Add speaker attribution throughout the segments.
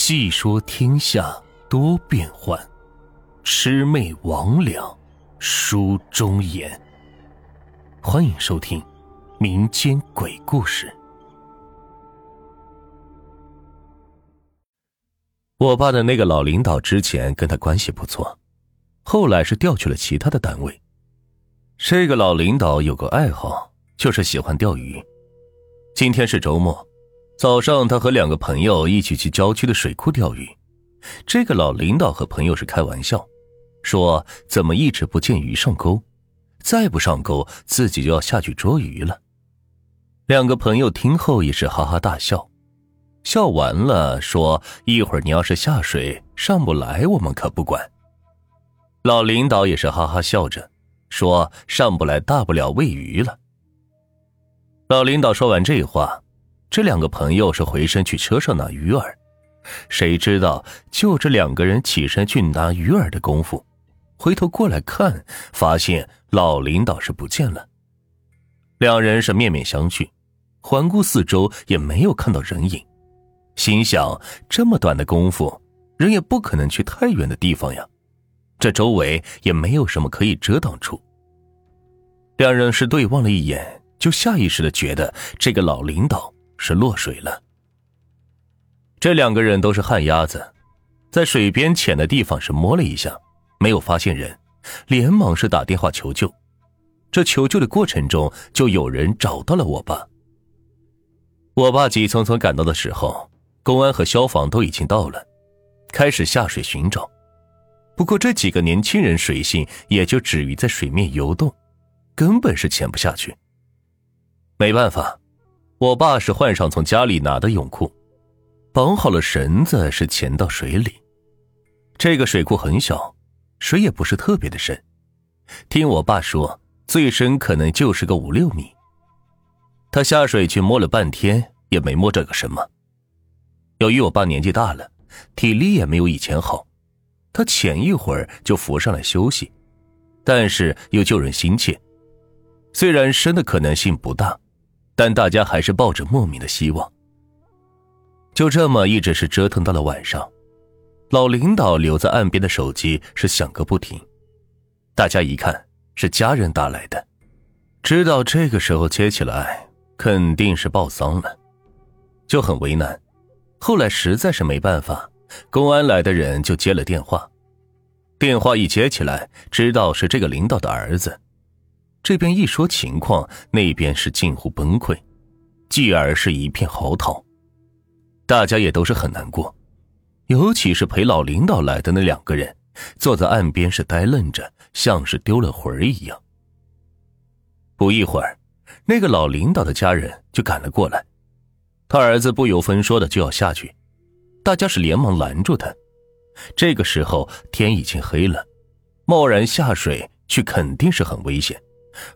Speaker 1: 细说天下多变幻，魑魅魍魉书中言。欢迎收听民间鬼故事。我爸的那个老领导之前跟他关系不错，后来是调去了其他的单位。这个老领导有个爱好，就是喜欢钓鱼。今天是周末。早上，他和两个朋友一起去郊区的水库钓鱼。这个老领导和朋友是开玩笑，说怎么一直不见鱼上钩，再不上钩自己就要下去捉鱼了。两个朋友听后也是哈哈大笑，笑完了说：“一会儿你要是下水上不来，我们可不管。”老领导也是哈哈笑着说：“上不来，大不了喂鱼了。”老领导说完这话。这两个朋友是回身去车上拿鱼饵，谁知道就这两个人起身去拿鱼饵的功夫，回头过来看，发现老领导是不见了。两人是面面相觑，环顾四周也没有看到人影，心想这么短的功夫，人也不可能去太远的地方呀，这周围也没有什么可以遮挡处。两人是对望了一眼，就下意识的觉得这个老领导。是落水了。这两个人都是旱鸭子，在水边浅的地方是摸了一下，没有发现人，连忙是打电话求救。这求救的过程中，就有人找到了我爸。我爸急匆匆赶到的时候，公安和消防都已经到了，开始下水寻找。不过这几个年轻人水性也就止于在水面游动，根本是潜不下去。没办法。我爸是换上从家里拿的泳裤，绑好了绳子，是潜到水里。这个水库很小，水也不是特别的深。听我爸说，最深可能就是个五六米。他下水去摸了半天，也没摸着个什么。由于我爸年纪大了，体力也没有以前好，他潜一会儿就浮上来休息，但是又救人心切，虽然深的可能性不大。但大家还是抱着莫名的希望。就这么一直是折腾到了晚上，老领导留在岸边的手机是响个不停。大家一看是家人打来的，知道这个时候接起来肯定是报丧了，就很为难。后来实在是没办法，公安来的人就接了电话。电话一接起来，知道是这个领导的儿子。这边一说情况，那边是近乎崩溃，继而是一片嚎啕，大家也都是很难过，尤其是陪老领导来的那两个人，坐在岸边是呆愣着，像是丢了魂一样。不一会儿，那个老领导的家人就赶了过来，他儿子不由分说的就要下去，大家是连忙拦住他。这个时候天已经黑了，贸然下水去肯定是很危险。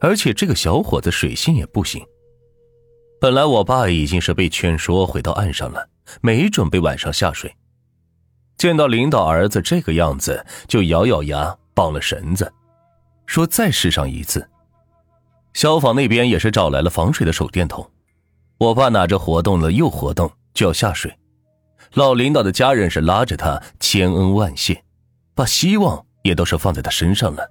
Speaker 1: 而且这个小伙子水性也不行。本来我爸已经是被劝说回到岸上了，没准备晚上下水。见到领导儿子这个样子，就咬咬牙绑了绳子，说再试上一次。消防那边也是找来了防水的手电筒。我爸拿着活动了又活动，就要下水。老领导的家人是拉着他千恩万谢，把希望也都是放在他身上了。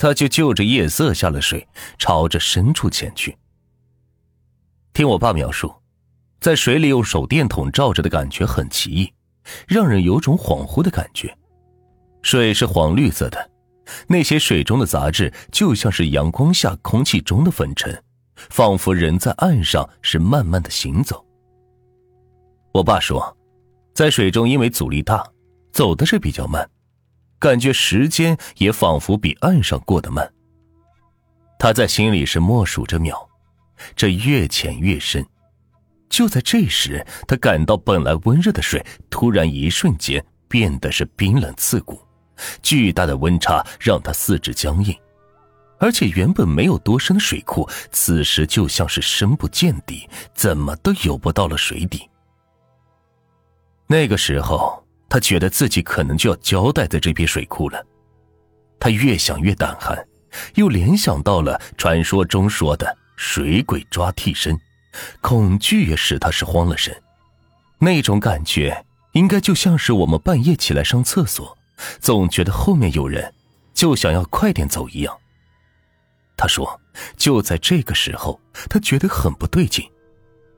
Speaker 1: 他就就着夜色下了水，朝着深处潜去。听我爸描述，在水里用手电筒照着的感觉很奇异，让人有种恍惚的感觉。水是黄绿色的，那些水中的杂质就像是阳光下空气中的粉尘，仿佛人在岸上是慢慢的行走。我爸说，在水中因为阻力大，走的是比较慢。感觉时间也仿佛比岸上过得慢。他在心里是默数着秒，这越潜越深。就在这时，他感到本来温热的水突然一瞬间变得是冰冷刺骨，巨大的温差让他四肢僵硬，而且原本没有多深的水库，此时就像是深不见底，怎么都游不到了水底。那个时候。他觉得自己可能就要交代在这片水库了，他越想越胆寒，又联想到了传说中说的水鬼抓替身，恐惧也使他是慌了神。那种感觉应该就像是我们半夜起来上厕所，总觉得后面有人，就想要快点走一样。他说：“就在这个时候，他觉得很不对劲，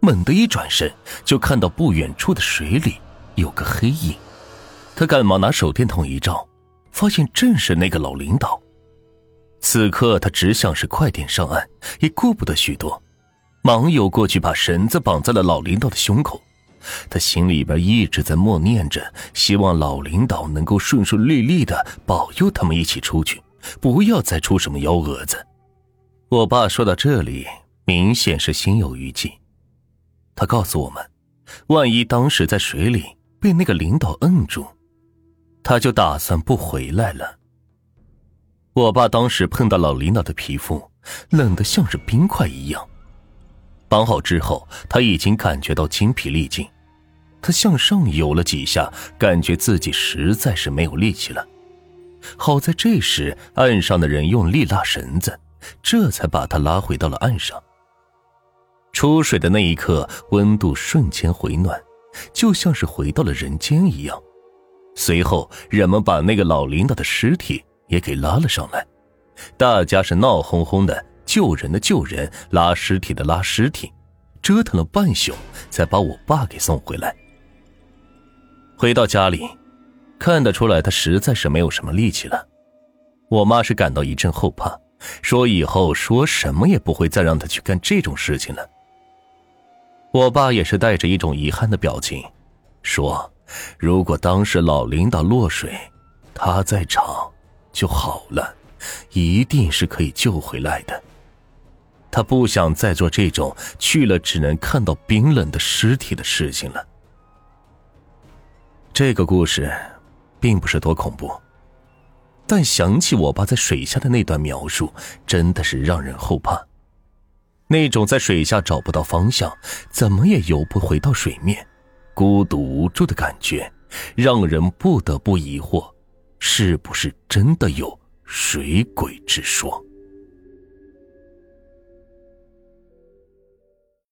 Speaker 1: 猛地一转身，就看到不远处的水里有个黑影。他赶忙拿手电筒一照，发现正是那个老领导。此刻他只想是快点上岸，也顾不得许多，忙游过去把绳子绑在了老领导的胸口。他心里边一直在默念着，希望老领导能够顺顺利利的保佑他们一起出去，不要再出什么幺蛾子。”我爸说到这里，明显是心有余悸。他告诉我们，万一当时在水里被那个领导摁住，他就打算不回来了。我爸当时碰到老领导的皮肤，冷得像是冰块一样。绑好之后，他已经感觉到精疲力尽，他向上游了几下，感觉自己实在是没有力气了。好在这时岸上的人用力拉绳子。这才把他拉回到了岸上。出水的那一刻，温度瞬间回暖，就像是回到了人间一样。随后，人们把那个老领导的尸体也给拉了上来，大家是闹哄哄的，救人的救人，拉尸体的拉尸体，折腾了半宿，才把我爸给送回来。回到家里，看得出来他实在是没有什么力气了。我妈是感到一阵后怕。说以后说什么也不会再让他去干这种事情了。我爸也是带着一种遗憾的表情，说：“如果当时老领导落水，他在场就好了，一定是可以救回来的。他不想再做这种去了只能看到冰冷的尸体的事情了。”这个故事，并不是多恐怖。但想起我爸在水下的那段描述，真的是让人后怕。那种在水下找不到方向，怎么也游不回到水面，孤独无助的感觉，让人不得不疑惑：是不是真的有水鬼之说？